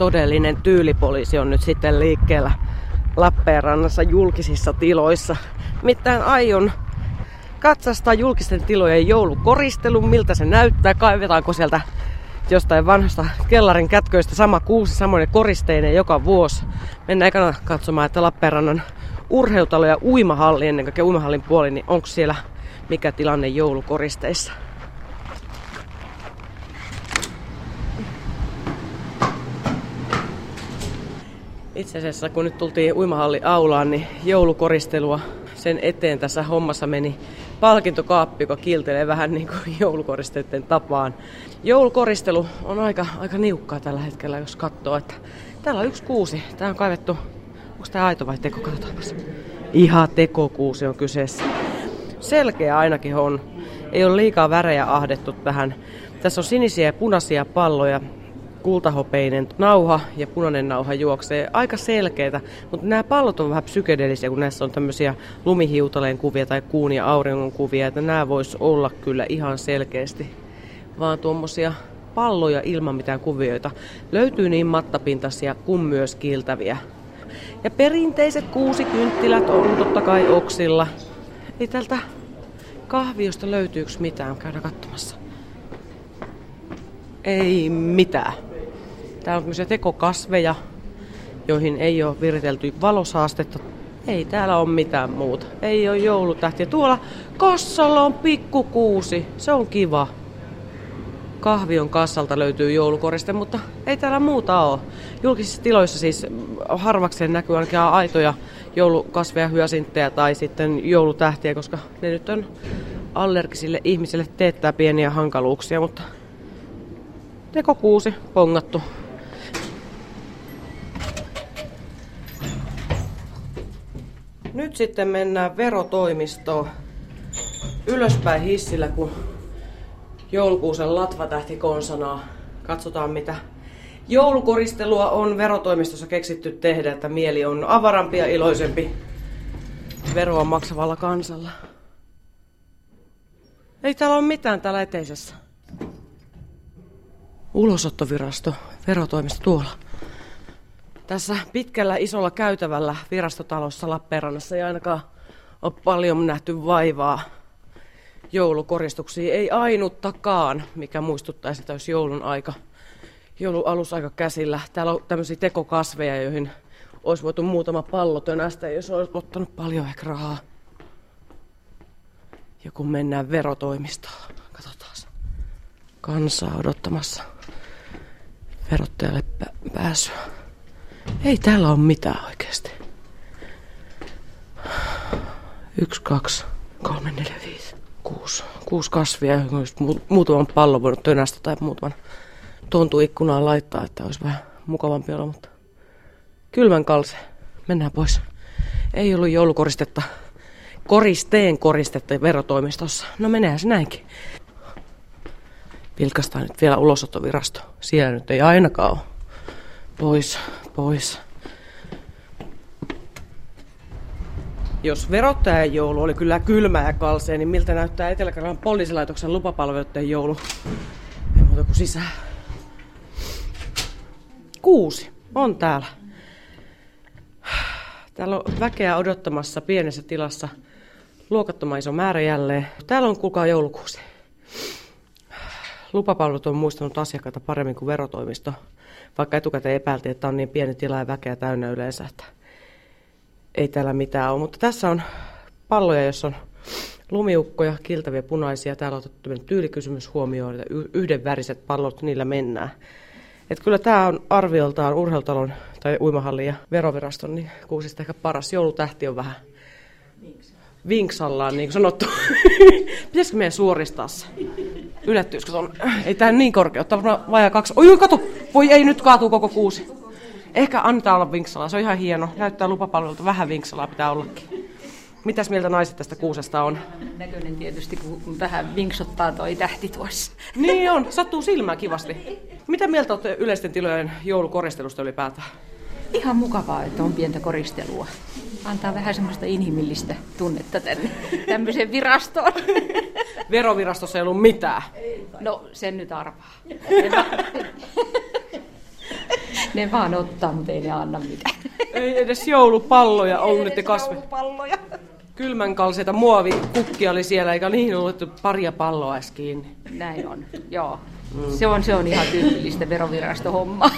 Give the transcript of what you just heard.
todellinen tyylipoliisi on nyt sitten liikkeellä Lappeenrannassa julkisissa tiloissa. Mitään aion katsastaa julkisten tilojen joulukoristelun, miltä se näyttää, kaivetaanko sieltä jostain vanhasta kellarin kätköistä sama kuusi samoinen koristeinen joka vuosi. Mennään ekana katsomaan, että Lappeenrannan urheilutalo ja uimahalli, ennen kaikkea uimahallin puoli, niin onko siellä mikä tilanne joulukoristeissa. Itse asiassa kun nyt tultiin uimahalli aulaan, niin joulukoristelua sen eteen tässä hommassa meni palkintokaappi, joka kiltelee vähän niin kuin joulukoristeiden tapaan. Joulukoristelu on aika, aika niukkaa tällä hetkellä, jos katsoo, että täällä on yksi kuusi. Tää on kaivettu, onko tämä aito vai teko? Katsotaanpas. Ihan tekokuusi on kyseessä. Selkeä ainakin on. Ei ole liikaa värejä ahdettu tähän. Tässä on sinisiä ja punaisia palloja kultahopeinen nauha ja punainen nauha juoksee. Aika selkeitä, mutta nämä pallot on vähän psykedelisiä, kun näissä on tämmöisiä lumihiutaleen kuvia tai kuun ja auringon kuvia, että nämä vois olla kyllä ihan selkeästi vaan tuommoisia palloja ilman mitään kuvioita. Löytyy niin mattapintaisia kuin myös kiiltäviä. Ja perinteiset kuusikynttilät on totta kai oksilla. Ei tältä kahviosta löytyykö mitään, käydä katsomassa. Ei mitään. Täällä on tämmöisiä tekokasveja, joihin ei ole viritelty valosaastetta. Ei täällä ole mitään muuta. Ei ole joulutähtiä. Tuolla kassalla on pikkukuusi. Se on kiva. Kahvion kassalta löytyy joulukoriste, mutta ei täällä muuta ole. Julkisissa tiloissa siis harvakseen näkyy ainakin aitoja joulukasveja, hyösinttejä tai sitten joulutähtiä, koska ne nyt on allergisille ihmisille teettää pieniä hankaluuksia, mutta tekokuusi pongattu Nyt sitten mennään verotoimistoon ylöspäin hissillä, kun joulukuusen latvatähti konsanaa. Katsotaan mitä joulukoristelua on verotoimistossa keksitty tehdä, että mieli on avarampi ja iloisempi veroa maksavalla kansalla. Ei täällä ole mitään täällä eteisessä. Ulosottovirasto, verotoimisto tuolla. Tässä pitkällä isolla käytävällä virastotalossa Lappeenrannassa ei ainakaan ole paljon nähty vaivaa joulukoristuksiin. Ei ainuttakaan, mikä muistuttaisi, että olisi joulun aika, joulun alusaika käsillä. Täällä on tämmöisiä tekokasveja, joihin olisi voitu muutama pallo tönästä, jos olisi ottanut paljon ehkä rahaa. Ja kun mennään verotoimistoon, katsotaan. Kansaa odottamassa verottajalle pääsyä. Ei täällä ole mitään oikeasti. Yksi, kaksi, kolme, neljä, viisi, kuusi. Kuusi kasvia, muutaman pallon voinut tönästä tai muutaman tontuikkunaan laittaa, että olisi vähän mukavampi olla, mutta kylmän kalse. Mennään pois. Ei ollut joulukoristetta, koristeen koristetta verotoimistossa. No menehän se näinkin. Vilkastaan nyt vielä ulosottovirasto. Siellä nyt ei ainakaan ole. Pois pois. Jos verottajan joulu oli kyllä kylmä ja kalsea, niin miltä näyttää etelä poliisilaitoksen lupapalveluiden joulu? Ei muuta kuin sisään. Kuusi on täällä. Täällä on väkeä odottamassa pienessä tilassa. Luokattoman iso määrä jälleen. Täällä on kuulkaa joulukuusi. Lupapalvelut on muistanut asiakkaita paremmin kuin verotoimisto vaikka etukäteen epäiltiin, että on niin pieni tila ja väkeä täynnä yleensä, että ei täällä mitään ole. Mutta tässä on palloja, jossa on lumiukkoja, kiltäviä punaisia. Täällä on otettu tyylikysymys huomioon, että yhdenväriset pallot, niillä mennään. Et kyllä tämä on arvioltaan urheilutalon tai uimahallin ja veroviraston niin kuusista ehkä paras. Joulutähti on vähän vinksallaan, niin kuin sanottu. Pitäisikö meidän suoristaa se? Yllättyisikö on? Ei tämä niin korkea, ottaa vajaa kaksi. Oi, kato! Voi ei, nyt kaatuu koko kuusi. Ehkä antaa olla vinksalaa, se on ihan hieno. Näyttää lupapalvelulta, vähän vinksalaa pitää ollakin. Mitäs mieltä naiset tästä kuusesta on? Näköinen tietysti, kun vähän vinksottaa toi tähti tuossa. Niin on, sattuu silmään kivasti. Mitä mieltä olette yleisten tilojen joulukoristelusta ylipäätään? Ihan mukavaa, että on pientä koristelua. Antaa vähän semmoista inhimillistä tunnetta tänne tämmöiseen virastoon. Verovirastossa ei ollut mitään. No, sen nyt arvaa. ne vaan ottaa, mutta ei ne anna mitään. Ei edes joulupalloja ollut niiden kasve. Joulupalloja. Kylmän kalseita muovikukkia oli siellä, eikä niihin ollut paria palloa kiinni. Näin on, joo. Mm. Se on, se on ihan tyypillistä verovirastohommaa.